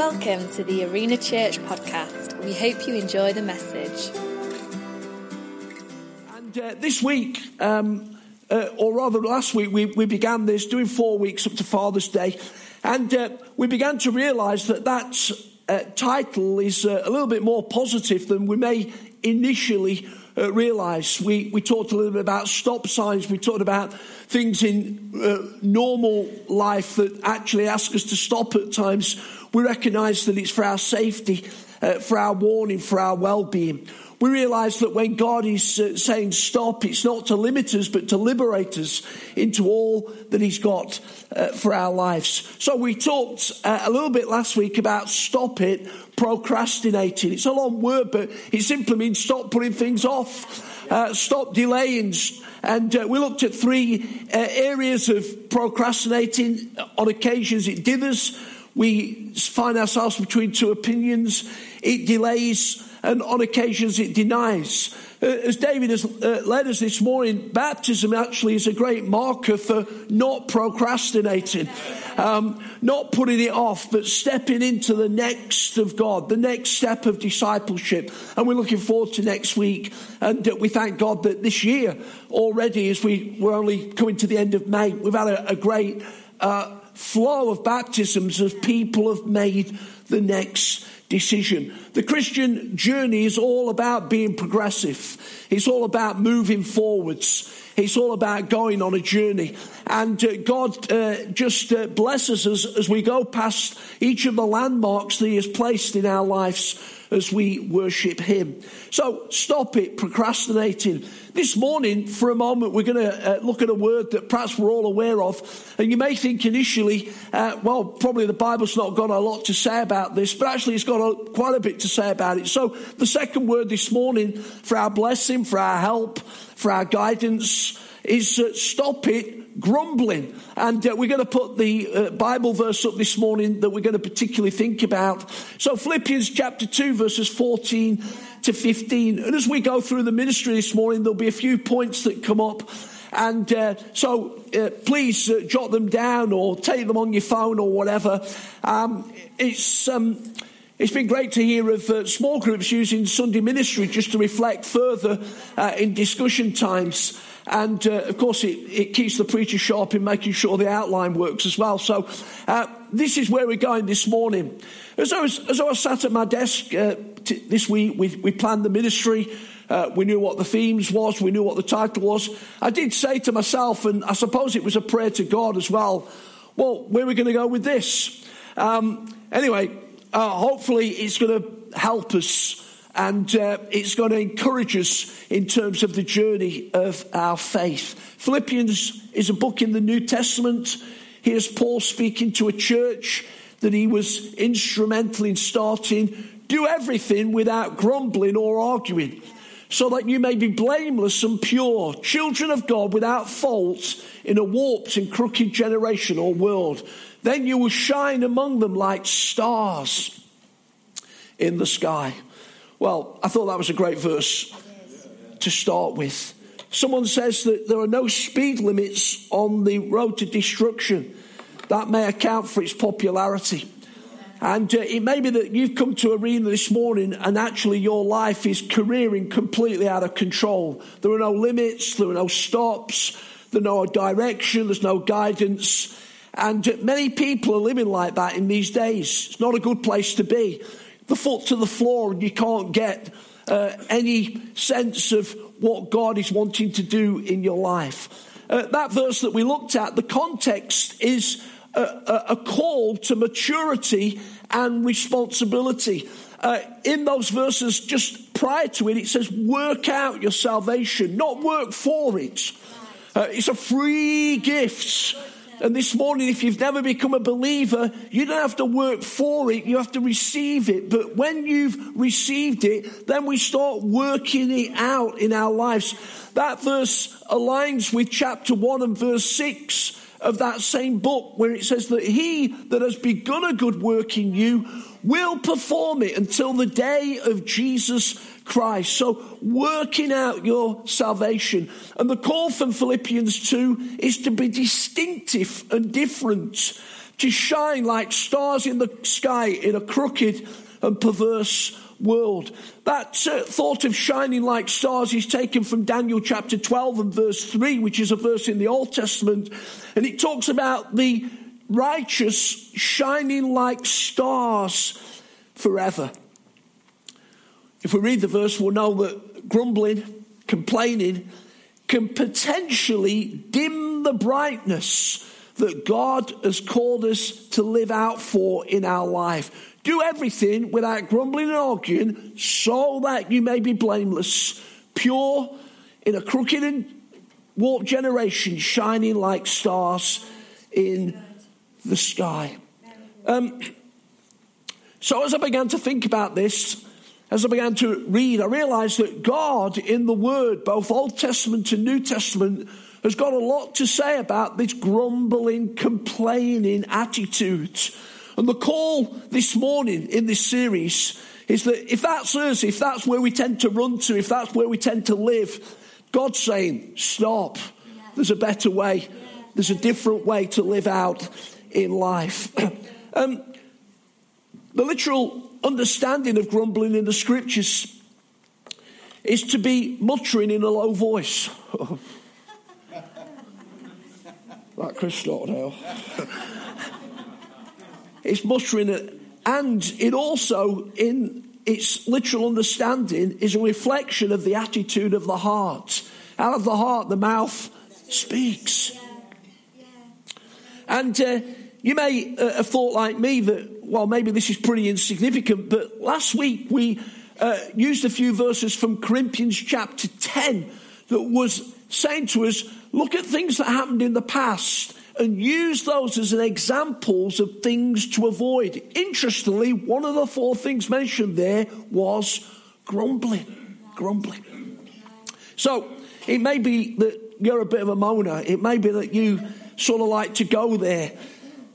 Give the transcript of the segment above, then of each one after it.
Welcome to the Arena Church podcast. We hope you enjoy the message. And uh, this week, um, uh, or rather last week, we, we began this, doing four weeks up to Father's Day. And uh, we began to realize that that uh, title is uh, a little bit more positive than we may initially uh, realize. We, we talked a little bit about stop signs, we talked about things in uh, normal life that actually ask us to stop at times. We recognize that it's for our safety, uh, for our warning, for our well being. We realize that when God is uh, saying stop, it's not to limit us, but to liberate us into all that He's got uh, for our lives. So we talked uh, a little bit last week about stop it, procrastinating. It's a long word, but it simply means stop putting things off, uh, stop delaying. And uh, we looked at three uh, areas of procrastinating. On occasions, it dithers. We find ourselves between two opinions. It delays, and on occasions, it denies. Uh, as David has uh, led us this morning, baptism actually is a great marker for not procrastinating, um, not putting it off, but stepping into the next of God, the next step of discipleship. And we're looking forward to next week. And we thank God that this year already, as we, we're only coming to the end of May, we've had a, a great uh, flow of baptisms as people have made the next decision. The Christian journey is all about being progressive. It's all about moving forwards. It's all about going on a journey. And uh, God uh, just uh, blesses us as we go past each of the landmarks that He has placed in our lives as we worship Him. So stop it, procrastinating. This morning, for a moment, we're going to uh, look at a word that perhaps we're all aware of. And you may think initially, uh, well, probably the Bible's not got a lot to say about this, but actually it's got a, quite a bit to say about it. So the second word this morning for our blessing, for our help, for our guidance is uh, stop it grumbling. And uh, we're going to put the uh, Bible verse up this morning that we're going to particularly think about. So, Philippians chapter 2, verses 14 to 15. And as we go through the ministry this morning, there'll be a few points that come up. And uh, so uh, please uh, jot them down or take them on your phone or whatever. Um, it's. Um, it's been great to hear of uh, small groups using Sunday ministry just to reflect further uh, in discussion times. And uh, of course, it, it, keeps the preacher sharp in making sure the outline works as well. So, uh, this is where we're going this morning. As I was, as I was sat at my desk uh, t- this week, we, we planned the ministry. Uh, we knew what the themes was. We knew what the title was. I did say to myself, and I suppose it was a prayer to God as well. Well, where are we going to go with this? Um, anyway, uh, hopefully, it's going to help us and uh, it's going to encourage us in terms of the journey of our faith. Philippians is a book in the New Testament. Here's Paul speaking to a church that he was instrumental in starting. Do everything without grumbling or arguing, so that you may be blameless and pure, children of God without fault in a warped and crooked generation or world. Then you will shine among them like stars in the sky. Well, I thought that was a great verse to start with. Someone says that there are no speed limits on the road to destruction. That may account for its popularity. And uh, it may be that you've come to Arena this morning and actually your life is careering completely out of control. There are no limits, there are no stops, there's no direction, there's no guidance. And uh, many people are living like that in these days. It's not a good place to be. The foot to the floor and you can't get uh, any sense of what God is wanting to do in your life. Uh, that verse that we looked at, the context is a, a, a call to maturity and responsibility. Uh, in those verses just prior to it, it says, work out your salvation, not work for it. Uh, it's a free gift. And this morning, if you've never become a believer, you don't have to work for it, you have to receive it. But when you've received it, then we start working it out in our lives. That verse aligns with chapter 1 and verse 6 of that same book, where it says that he that has begun a good work in you will perform it until the day of Jesus Christ. So, working out your salvation. And the call from Philippians 2 is to be distinctive and different, to shine like stars in the sky in a crooked and perverse world. That uh, thought of shining like stars is taken from Daniel chapter 12 and verse 3, which is a verse in the Old Testament. And it talks about the righteous shining like stars forever. If we read the verse, we'll know that grumbling, complaining, can potentially dim the brightness that God has called us to live out for in our life. Do everything without grumbling and arguing, so that you may be blameless, pure, in a crooked and warped generation, shining like stars in the sky. Um, so, as I began to think about this, as I began to read, I realized that God in the Word, both Old Testament and New Testament, has got a lot to say about this grumbling, complaining attitude and the call this morning in this series is that if that's us, if that's where we tend to run to, if that's where we tend to live, God's saying, stop. There's a better way. There's a different way to live out in life. um, the literal understanding of grumbling in the scriptures is to be muttering in a low voice. like Chris Stockdale. It's muttering it. And it also, in its literal understanding, is a reflection of the attitude of the heart. Out of the heart, the mouth speaks. And uh, you may uh, have thought, like me, that, well, maybe this is pretty insignificant, but last week we uh, used a few verses from Corinthians chapter 10 that was saying to us, look at things that happened in the past and use those as examples of things to avoid. Interestingly, one of the four things mentioned there was grumbling. Grumbling. So it may be that you're a bit of a moaner. It may be that you sort of like to go there.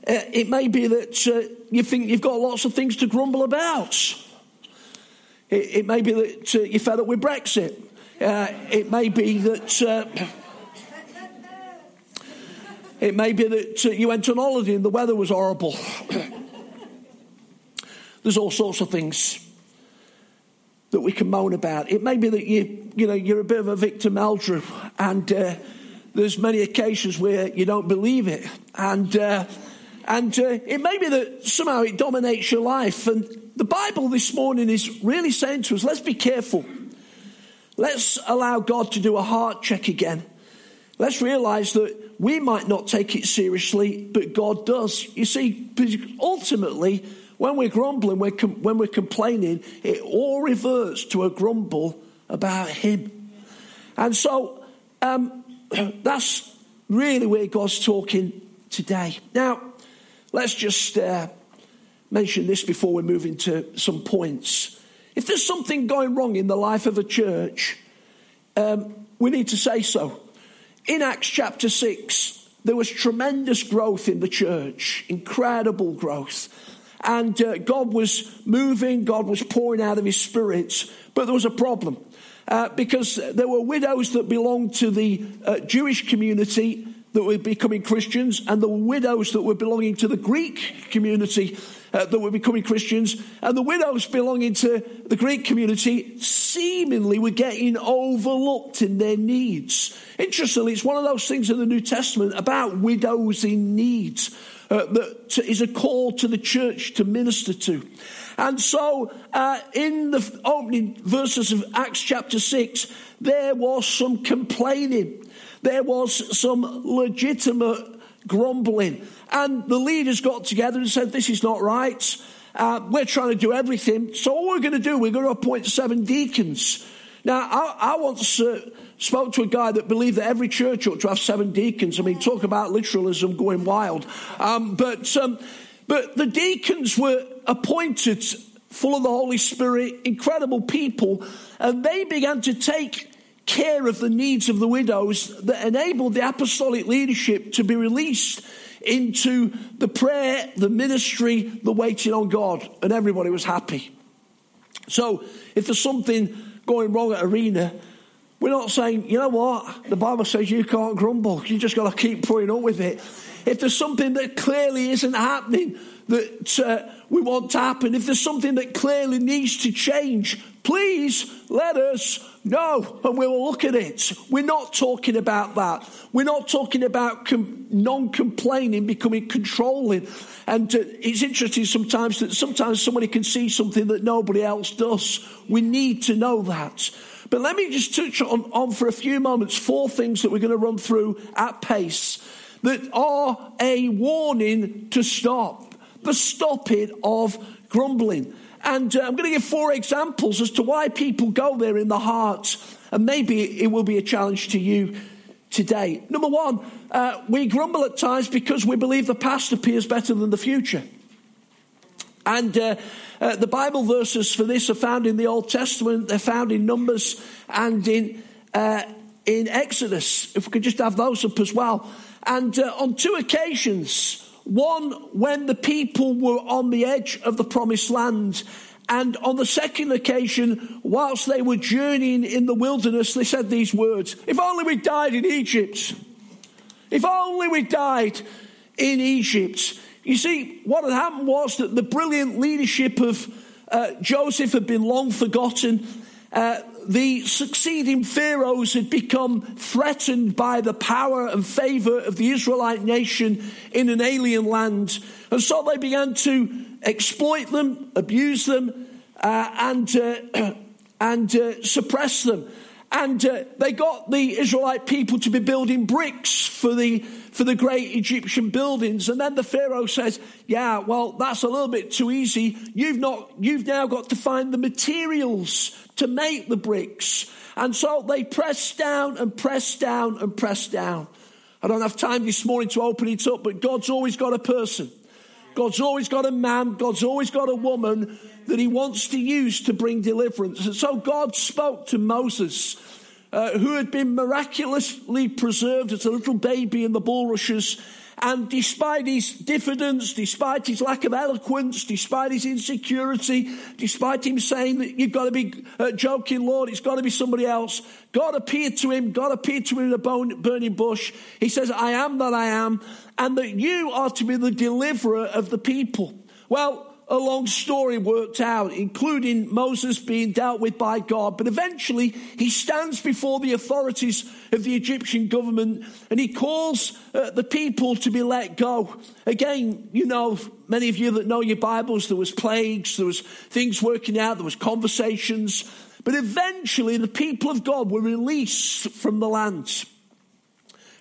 Uh, it may be that uh, you think you've got lots of things to grumble about. It, it may be that uh, you're fed up with Brexit. It may be that it may be that you went on holiday and the weather was horrible. There's all sorts of things that we can moan about. It may be that you, you know, you're a bit of a Victor Meldrew, and uh, there's many occasions where you don't believe it, and uh, and uh, it may be that somehow it dominates your life. And the Bible this morning is really saying to us, let's be careful. Let's allow God to do a heart check again. Let's realize that we might not take it seriously, but God does. You see, ultimately, when we're grumbling, when we're complaining, it all reverts to a grumble about Him. And so um, that's really where God's talking today. Now, let's just uh, mention this before we move into some points. If there's something going wrong in the life of a church, um, we need to say so. In Acts chapter 6, there was tremendous growth in the church, incredible growth. And uh, God was moving, God was pouring out of his spirits, but there was a problem. Uh, because there were widows that belonged to the uh, Jewish community that were becoming Christians, and the widows that were belonging to the Greek community uh, that were becoming Christians, and the widows belonging to the Greek community seemingly were getting overlooked in their needs. Interestingly, it's one of those things in the New Testament about widows in need uh, that is a call to the church to minister to. And so, uh, in the opening verses of Acts chapter 6, there was some complaining. There was some legitimate grumbling. And the leaders got together and said, This is not right. Uh, we're trying to do everything. So, all we're going to do, we're going to appoint seven deacons. Now, I, I once uh, spoke to a guy that believed that every church ought to have seven deacons. I mean, talk about literalism going wild. Um, but, um, but the deacons were appointed full of the Holy Spirit, incredible people, and they began to take care of the needs of the widows that enabled the apostolic leadership to be released into the prayer, the ministry, the waiting on God, and everybody was happy. So, if there's something going wrong at Arena, we're not saying, you know what, the Bible says you can't grumble. You just got to keep putting up with it. if there's something that clearly isn't happening that uh, we want to happen, if there's something that clearly needs to change, please let us know and we will look at it. We're not talking about that. We're not talking about com- non complaining, becoming controlling. And uh, it's interesting sometimes that sometimes somebody can see something that nobody else does. We need to know that. But let me just touch on, on for a few moments four things that we're going to run through at pace that are a warning to stop, the stopping of grumbling. And uh, I'm going to give four examples as to why people go there in the heart. And maybe it will be a challenge to you today. Number one, uh, we grumble at times because we believe the past appears better than the future. And uh, uh, the Bible verses for this are found in the Old Testament, they're found in Numbers and in, uh, in Exodus. If we could just have those up as well. And uh, on two occasions, one when the people were on the edge of the promised land, and on the second occasion, whilst they were journeying in the wilderness, they said these words If only we died in Egypt! If only we died in Egypt! You see, what had happened was that the brilliant leadership of uh, Joseph had been long forgotten. Uh, the succeeding pharaohs had become threatened by the power and favor of the Israelite nation in an alien land. And so they began to exploit them, abuse them, uh, and, uh, and uh, suppress them. And uh, they got the Israelite people to be building bricks for the, for the great Egyptian buildings. And then the Pharaoh says, Yeah, well, that's a little bit too easy. You've, not, you've now got to find the materials to make the bricks. And so they press down and press down and press down. I don't have time this morning to open it up, but God's always got a person. God's always got a man. God's always got a woman that he wants to use to bring deliverance. And so God spoke to Moses, uh, who had been miraculously preserved as a little baby in the bulrushes and despite his diffidence, despite his lack of eloquence, despite his insecurity, despite him saying that you've got to be uh, joking, Lord, it's got to be somebody else, God appeared to him. God appeared to him in a burning bush. He says, I am that I am, and that you are to be the deliverer of the people. Well, a long story worked out, including Moses being dealt with by God. But eventually, he stands before the authorities of the Egyptian government and he calls uh, the people to be let go. Again, you know, many of you that know your Bibles, there was plagues, there was things working out, there was conversations. But eventually, the people of God were released from the land.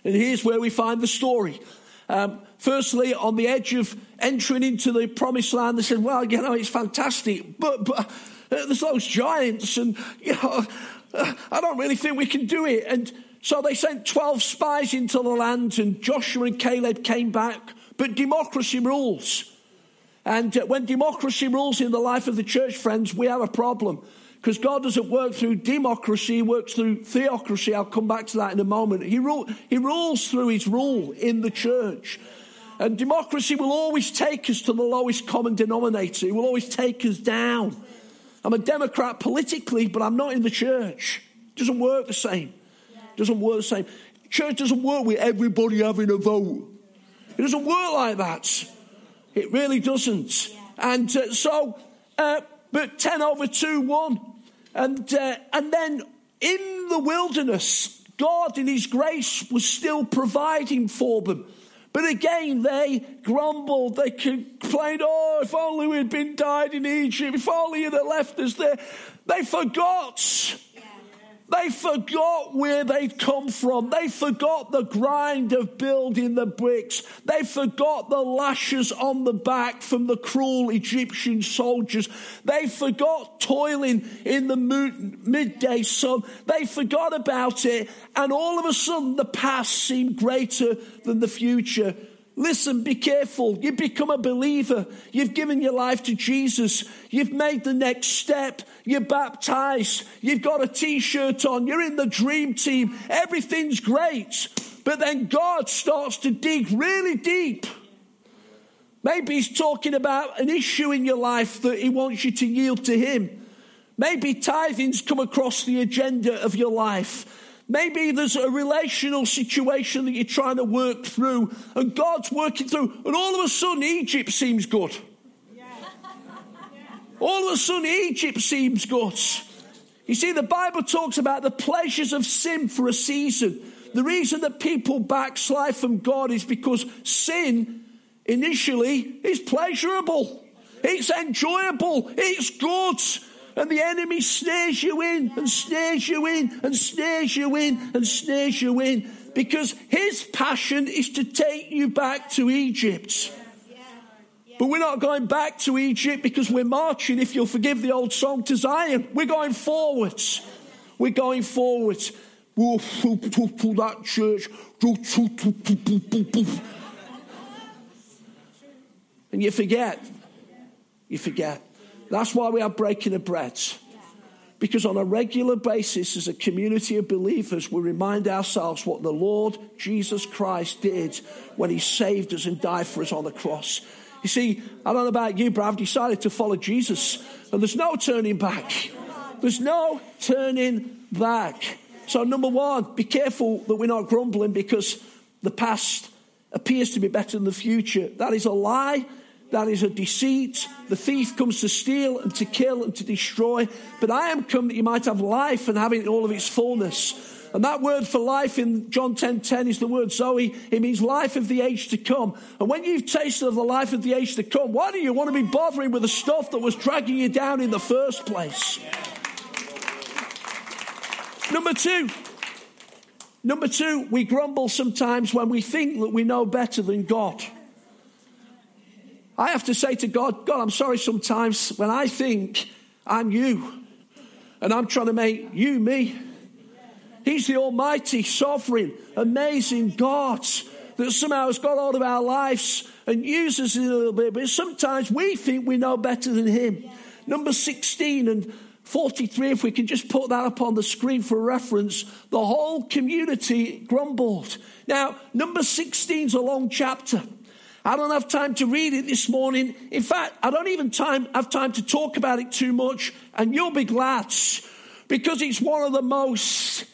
And here's where we find the story. Um, firstly, on the edge of entering into the promised land, they said, Well, you know, it's fantastic, but, but uh, there's those giants, and, you know, uh, I don't really think we can do it. And so they sent 12 spies into the land, and Joshua and Caleb came back. But democracy rules. And uh, when democracy rules in the life of the church, friends, we have a problem. Because God doesn't work through democracy, He works through theocracy. I'll come back to that in a moment. He, he rules through His rule in the church. And democracy will always take us to the lowest common denominator. It will always take us down. I'm a Democrat politically, but I'm not in the church. It doesn't work the same. It doesn't work the same. Church doesn't work with everybody having a vote. It doesn't work like that. It really doesn't. And uh, so, uh, but 10 over 2 1. And, uh, and then in the wilderness, God in His grace was still providing for them. But again, they grumbled, they complained, oh, if only we'd been died in Egypt, if only you'd have left us there. They forgot they forgot where they'd come from. They forgot the grind of building the bricks. They forgot the lashes on the back from the cruel Egyptian soldiers. They forgot toiling in the midday sun. They forgot about it. And all of a sudden, the past seemed greater than the future. Listen, be careful. You've become a believer. You've given your life to Jesus. You've made the next step. You're baptized. You've got a t shirt on. You're in the dream team. Everything's great. But then God starts to dig really deep. Maybe He's talking about an issue in your life that He wants you to yield to Him. Maybe tithing's come across the agenda of your life. Maybe there's a relational situation that you're trying to work through, and God's working through, and all of a sudden Egypt seems good. All of a sudden Egypt seems good. You see, the Bible talks about the pleasures of sin for a season. The reason that people backslide from God is because sin initially is pleasurable, it's enjoyable, it's good. And the enemy snares you in and snares you in and snares you in and snares you in because his passion is to take you back to Egypt. But we're not going back to Egypt because we're marching, if you'll forgive the old song, to Zion. We're going forwards. We're going forwards. That church. And you forget. You forget. That's why we have breaking of bread. Because on a regular basis, as a community of believers, we remind ourselves what the Lord Jesus Christ did when he saved us and died for us on the cross. You see, I don't know about you, but I've decided to follow Jesus, and there's no turning back. There's no turning back. So, number one, be careful that we're not grumbling because the past appears to be better than the future. That is a lie. That is a deceit. The thief comes to steal and to kill and to destroy. But I am come that you might have life and have it in all of its fullness. And that word for life in John 10 10 is the word Zoe. It means life of the age to come. And when you've tasted of the life of the age to come, why do you want to be bothering with the stuff that was dragging you down in the first place? Number two. Number two, we grumble sometimes when we think that we know better than God. I have to say to God, God, I'm sorry sometimes when I think I'm you and I'm trying to make you me. He's the Almighty, sovereign, amazing God that somehow has got hold of our lives and uses it a little bit. But sometimes we think we know better than Him. Number 16 and 43, if we can just put that up on the screen for reference, the whole community grumbled. Now, number 16 is a long chapter. I don't have time to read it this morning. In fact, I don't even time, have time to talk about it too much, and you'll be glad because it's one of the most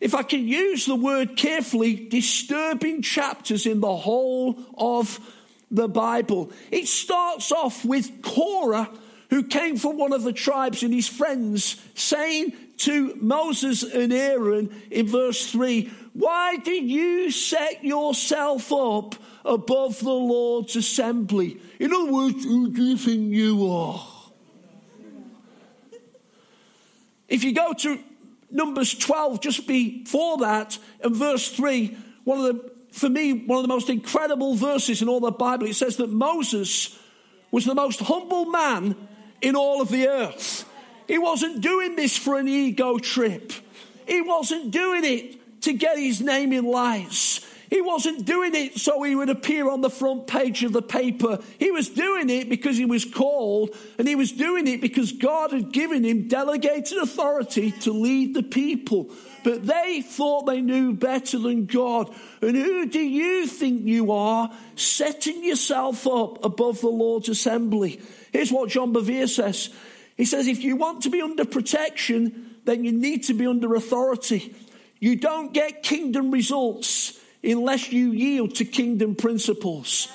if I can use the word carefully, disturbing chapters in the whole of the Bible. It starts off with Korah, who came from one of the tribes, and his friends saying to Moses and Aaron in verse 3 Why did you set yourself up above the Lord's assembly? In other words, who do you think you are? If you go to Numbers 12, just before that, and verse 3, one of the, for me, one of the most incredible verses in all the Bible. It says that Moses was the most humble man in all of the earth. He wasn't doing this for an ego trip. He wasn't doing it to get his name in lights. He wasn't doing it so he would appear on the front page of the paper. He was doing it because he was called, and he was doing it because God had given him delegated authority to lead the people. But they thought they knew better than God. And who do you think you are, setting yourself up above the Lord's assembly? Here's what John Bevere says. He says, if you want to be under protection, then you need to be under authority. You don't get kingdom results unless you yield to kingdom principles.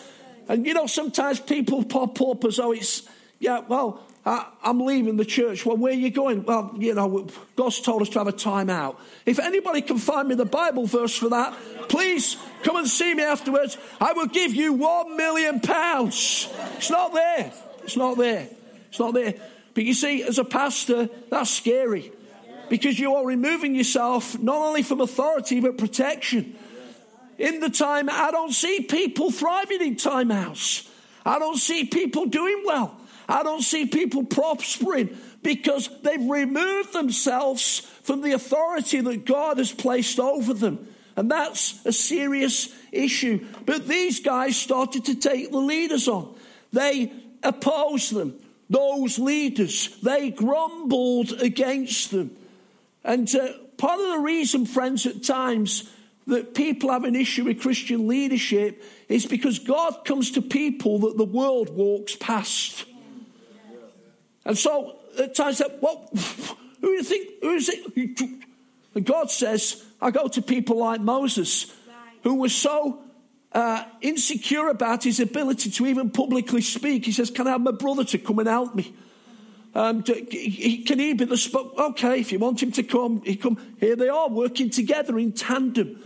And you know, sometimes people pop up as though it's, yeah, well, I, am leaving the church. Well, where are you going? Well, you know, God's told us to have a time out. If anybody can find me the Bible verse for that, please come and see me afterwards. I will give you one million pounds. It's not there. It's not there. It's not there. But you see, as a pastor, that's scary because you are removing yourself not only from authority but protection in the time, I don't see people thriving in timeouts. I don't see people doing well. I don't see people prospering because they've removed themselves from the authority that God has placed over them. And that's a serious issue. But these guys started to take the leaders on. They opposed them, those leaders. They grumbled against them. And uh, part of the reason, friends, at times that people have an issue with Christian leadership is because God comes to people that the world walks past. And so at times, that, well, who do you think, who is it? And God says, I go to people like Moses, who was so uh, insecure about his ability to even publicly speak. He says, Can I have my brother to come and help me? Um, can he be the spoke? Okay, if you want him to come, he come. Here they are working together in tandem.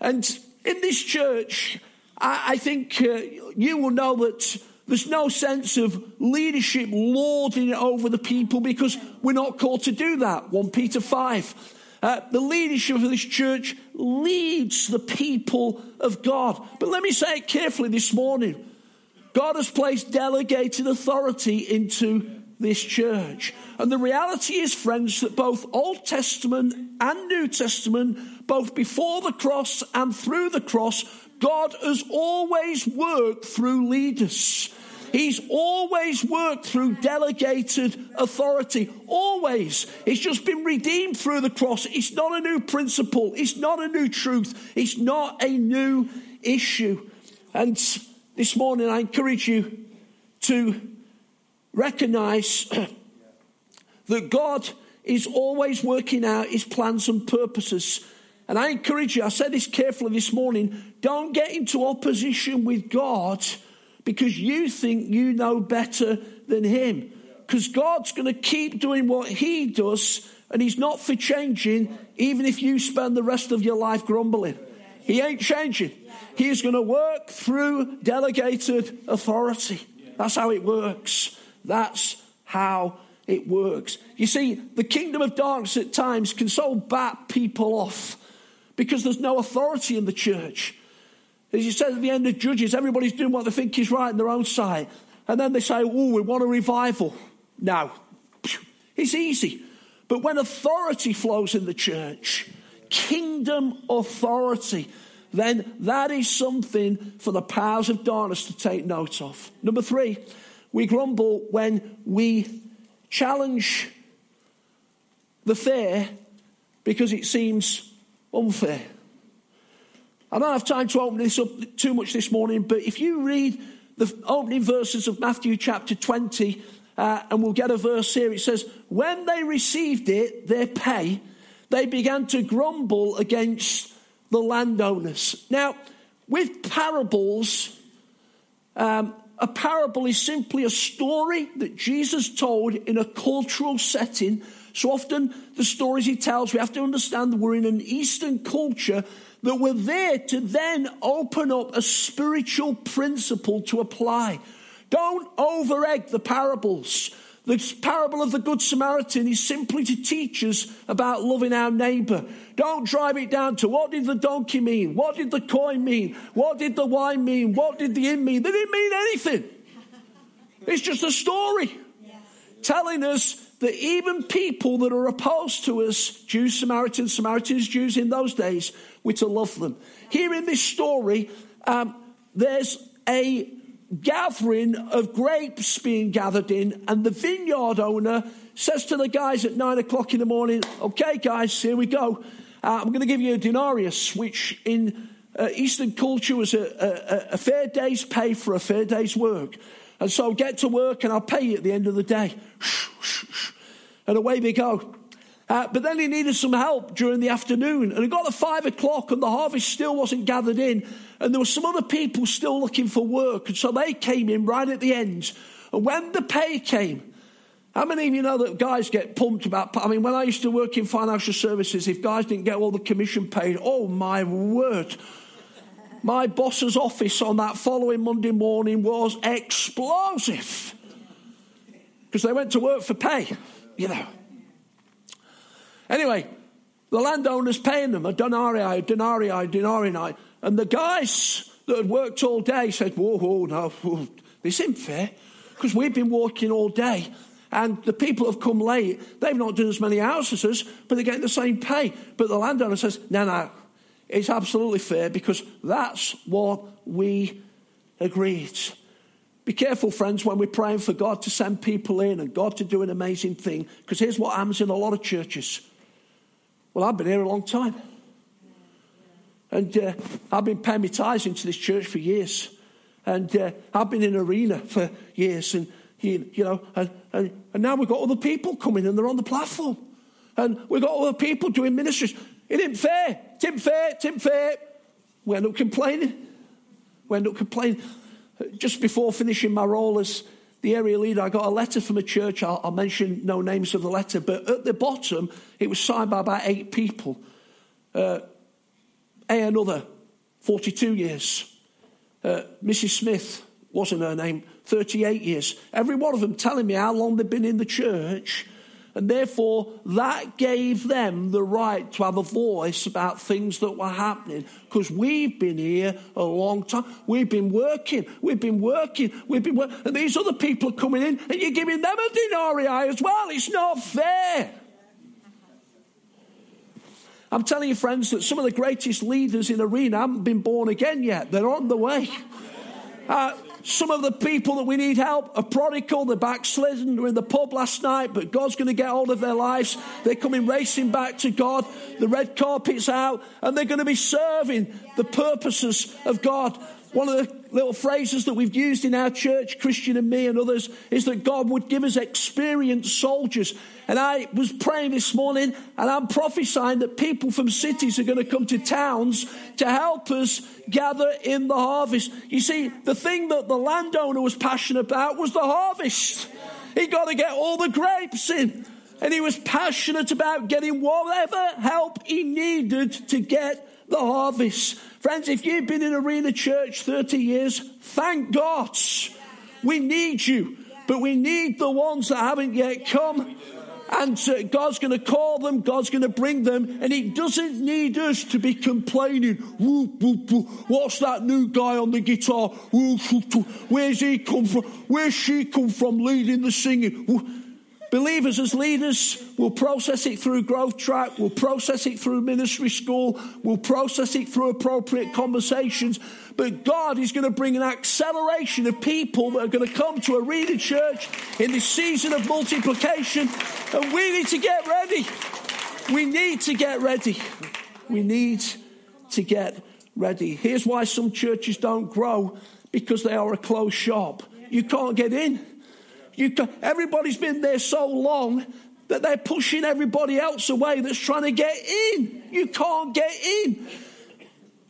And in this church, I, I think uh, you will know that there's no sense of leadership lording it over the people because we're not called to do that. 1 Peter 5. Uh, the leadership of this church leads the people of God. But let me say it carefully this morning God has placed delegated authority into this church. And the reality is, friends, that both Old Testament and New Testament, both before the cross and through the cross, God has always worked through leaders. He's always worked through delegated authority. Always. It's just been redeemed through the cross. It's not a new principle. It's not a new truth. It's not a new issue. And this morning, I encourage you to recognize that God is always working out his plans and purposes. And I encourage you, I said this carefully this morning, don't get into opposition with God because you think you know better than him. Because God's going to keep doing what he does and he's not for changing, even if you spend the rest of your life grumbling. He ain't changing. He is going to work through delegated authority. That's how it works. That's how it works. You see, the kingdom of darkness at times can so bat people off because there's no authority in the church. As you said at the end of Judges, everybody's doing what they think is right in their own sight. And then they say, oh, we want a revival. Now, it's easy. But when authority flows in the church, kingdom authority, then that is something for the powers of darkness to take note of. Number three, we grumble when we challenge the fair because it seems unfair. I don't have time to open this up too much this morning, but if you read the opening verses of Matthew chapter 20, uh, and we'll get a verse here, it says, When they received it, their pay, they began to grumble against the landowners. Now, with parables, um, a parable is simply a story that Jesus told in a cultural setting. So often, the stories he tells, we have to understand that we're in an Eastern culture that we're there to then open up a spiritual principle to apply. Don't over egg the parables. The parable of the Good Samaritan is simply to teach us about loving our neighbor. Don't drive it down to what did the donkey mean? What did the coin mean? What did the wine mean? What did the inn mean? They didn't mean anything. It's just a story telling us that even people that are opposed to us, Jews, Samaritans, Samaritans, Jews in those days, we're to love them. Here in this story, um, there's a gathering of grapes being gathered in, and the vineyard owner says to the guys at nine o'clock in the morning, Okay, guys, here we go. Uh, I'm going to give you a denarius, which in uh, Eastern culture was a, a, a, fair day's pay for a fair day's work. And so get to work and I'll pay you at the end of the day. And away they go. Uh, but then he needed some help during the afternoon. And it got to five o'clock and the harvest still wasn't gathered in. And there were some other people still looking for work. And so they came in right at the end. And when the pay came, how many of you know that guys get pumped about? I mean, when I used to work in financial services, if guys didn't get all the commission paid, oh my word. My boss's office on that following Monday morning was explosive. Because they went to work for pay, you know. Anyway, the landowner's paying them a denarii, a denarii, a denarii. And the guys that had worked all day said, whoa, whoa, no, whoa, this isn't fair. Because we've been working all day and the people have come late. They've not done as many hours as us, but they're getting the same pay. But the landowner says, no, no, it's absolutely fair because that's what we agreed. Be careful, friends, when we're praying for God to send people in and God to do an amazing thing, because here's what happens in a lot of churches well, I've been here a long time. And uh, I've been paying my tithes into this church for years. And uh, I've been in arena for years. And, you, know, and, and, and now we've got other people coming and they're on the platform. And we've got other people doing ministries. It didn't fair. It didn't fair. It didn't fair. We end up complaining. We end up complaining. Just before finishing my role as the area leader, I got a letter from a church. I'll, I'll, mention no names of the letter, but at the bottom, it was signed by about eight people. Uh, a, another, 42 years. Uh, Mrs. Smith wasn't her name, 38 years. Every one of them telling me how long they've been in the church and therefore, that gave them the right to have a voice about things that were happening because we've been here a long time. We've been working, we've been working, we've been working. And these other people are coming in and you're giving them a denarii as well. It's not fair. I'm telling you, friends, that some of the greatest leaders in arena haven't been born again yet. They're on the way. Uh, some of the people that we need help are prodigal, they're backslidden, they're in the pub last night, but God's going to get hold of their lives. They're coming racing back to God. The red carpet's out, and they're going to be serving the purposes of God. One of the little phrases that we've used in our church, Christian and me and others, is that God would give us experienced soldiers. And I was praying this morning and I'm prophesying that people from cities are going to come to towns to help us gather in the harvest. You see, the thing that the landowner was passionate about was the harvest. He got to get all the grapes in. And he was passionate about getting whatever help he needed to get the harvest. Friends, if you've been in Arena Church 30 years, thank God. We need you, but we need the ones that haven't yet come. And uh, God's going to call them, God's going to bring them, and He doesn't need us to be complaining. What's that new guy on the guitar? Where's he come from? Where's she come from leading the singing? Believers as leaders will process it through growth track, will process it through ministry school, will process it through appropriate conversations. But God is going to bring an acceleration of people that are going to come to a Arena Church in this season of multiplication. And we need to get ready. We need to get ready. We need to get ready. Here's why some churches don't grow because they are a closed shop. You can't get in. You everybody's been there so long that they're pushing everybody else away that's trying to get in. You can't get in.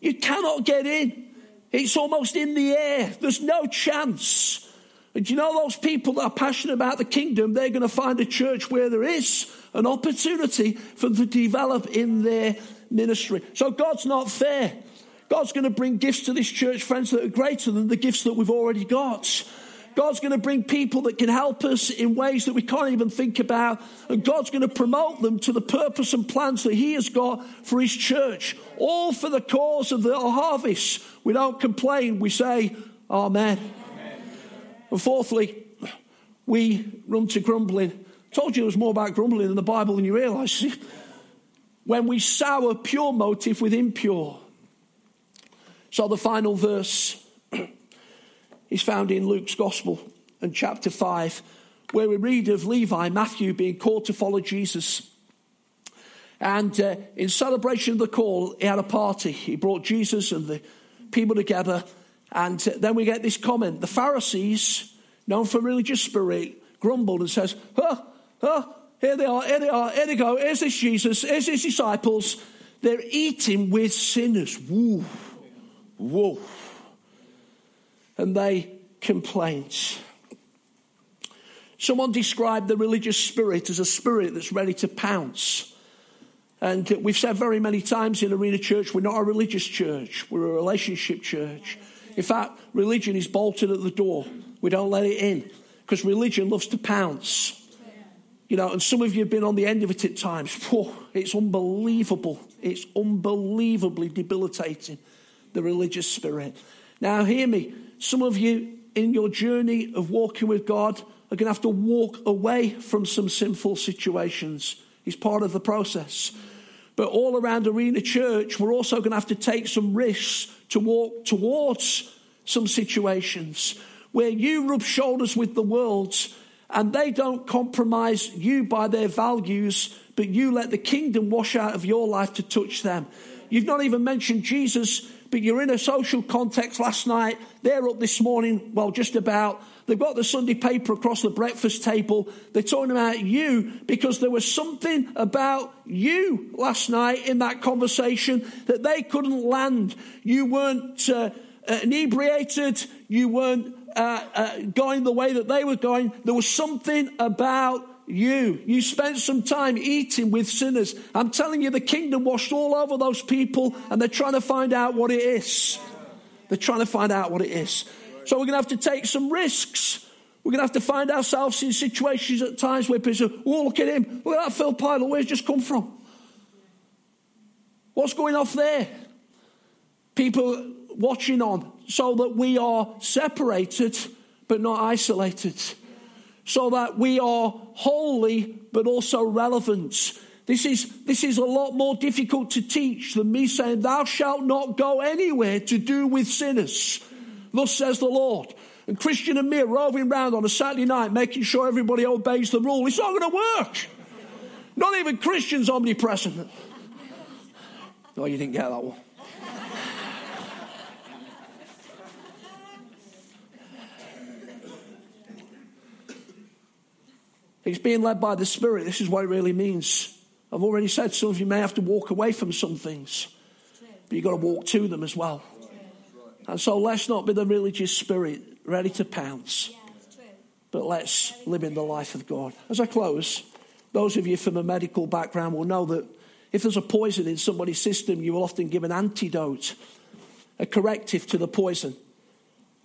You cannot get in. It's almost in the air. There's no chance. And you know those people that are passionate about the kingdom, they're going to find a church where there is an opportunity for them to develop in their ministry. So God's not fair. God's going to bring gifts to this church, friends, that are greater than the gifts that we've already got. God's going to bring people that can help us in ways that we can't even think about. And God's going to promote them to the purpose and plans that He has got for His church. All for the cause of the harvest. We don't complain, we say, Amen. Amen. And fourthly, we run to grumbling. I told you it was more about grumbling in the Bible than you realize. when we sour pure motive with impure. So the final verse is found in Luke's Gospel and chapter 5, where we read of Levi, Matthew, being called to follow Jesus. And uh, in celebration of the call, he had a party. He brought Jesus and the people together. And uh, then we get this comment. The Pharisees, known for religious spirit, grumbled and says, huh, huh, here they are, here they are, here they go, here's this Jesus, here's his disciples. They're eating with sinners. Whoa, whoa and they complained. Someone described the religious spirit as a spirit that's ready to pounce. And we've said very many times in Arena Church, we're not a religious church, we're a relationship church. In fact, religion is bolted at the door. We don't let it in because religion loves to pounce. You know, and some of you have been on the end of it at times. Whoa, it's unbelievable. It's unbelievably debilitating, the religious spirit. Now, hear me. Some of you in your journey of walking with God are going to have to walk away from some sinful situations. It's part of the process. But all around Arena Church, we're also going to have to take some risks to walk towards some situations where you rub shoulders with the world and they don't compromise you by their values, but you let the kingdom wash out of your life to touch them. You've not even mentioned Jesus but you're in a social context last night. They're up this morning, well, just about. They've got the Sunday paper across the breakfast table. They're talking about you because there was something about you last night in that conversation that they couldn't land. You weren't uh, inebriated. You weren't uh, uh, going the way that they were going. There was something about you. You spent some time eating with sinners. I'm telling you, the kingdom washed all over those people, and they're trying to find out what it is. They're trying to find out what it is. So we're going to have to take some risks. We're going to have to find ourselves in situations at times where people say, oh, look at him. Look at that Phil Pilot. Where's just come from? What's going off there? People watching on so that we are separated but not isolated so that we are holy but also relevant. This is, this is a lot more difficult to teach than me saying, Thou shalt not go anywhere to do with sinners. Thus says the Lord. And Christian and me are roving around on a Saturday night making sure everybody obeys the rule. It's not going to work. Not even Christians omnipresent. No, you didn't get that one. He's being led by the Spirit. This is what it really means. I've already said some of you may have to walk away from some things, but you've got to walk to them as well. And so let's not be the religious spirit ready to pounce, but let's live in the life of God. As I close, those of you from a medical background will know that if there's a poison in somebody's system, you will often give an antidote, a corrective to the poison.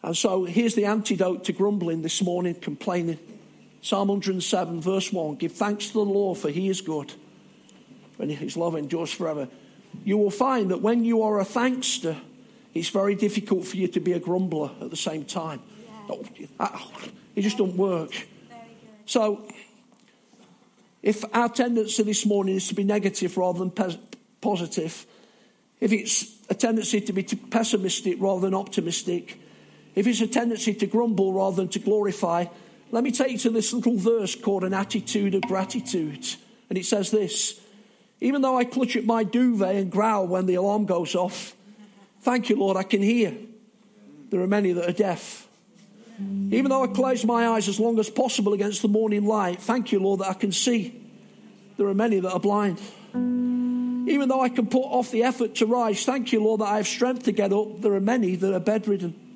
And so here's the antidote to grumbling this morning, complaining. Psalm 107, verse 1 Give thanks to the Lord, for he is good, and his love endures forever. You will find that when you are a thankster, it's very difficult for you to be a grumbler at the same time. Yeah. Oh, ah, it just doesn't work. So, if our tendency this morning is to be negative rather than pe- positive, if it's a tendency to be pessimistic rather than optimistic, if it's a tendency to grumble rather than to glorify, let me take you to this little verse called an attitude of gratitude. And it says this Even though I clutch at my duvet and growl when the alarm goes off, thank you, Lord, I can hear. There are many that are deaf. Even though I close my eyes as long as possible against the morning light, thank you, Lord, that I can see. There are many that are blind. Even though I can put off the effort to rise, thank you, Lord, that I have strength to get up. There are many that are bedridden.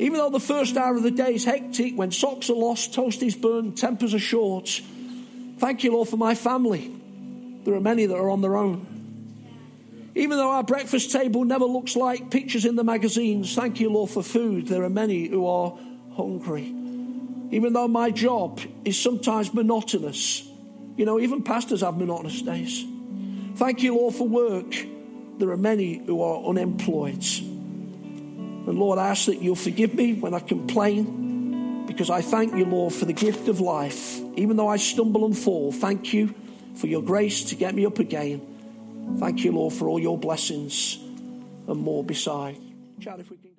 Even though the first hour of the day is hectic, when socks are lost, toast is burned, tempers are short, thank you, Lord, for my family. There are many that are on their own. Even though our breakfast table never looks like pictures in the magazines, thank you, Lord, for food. There are many who are hungry. Even though my job is sometimes monotonous, you know, even pastors have monotonous days. Thank you, Lord, for work. There are many who are unemployed. And Lord, I ask that you'll forgive me when I complain because I thank you, Lord, for the gift of life. Even though I stumble and fall, thank you for your grace to get me up again. Thank you, Lord, for all your blessings and more beside. Chad, if we can.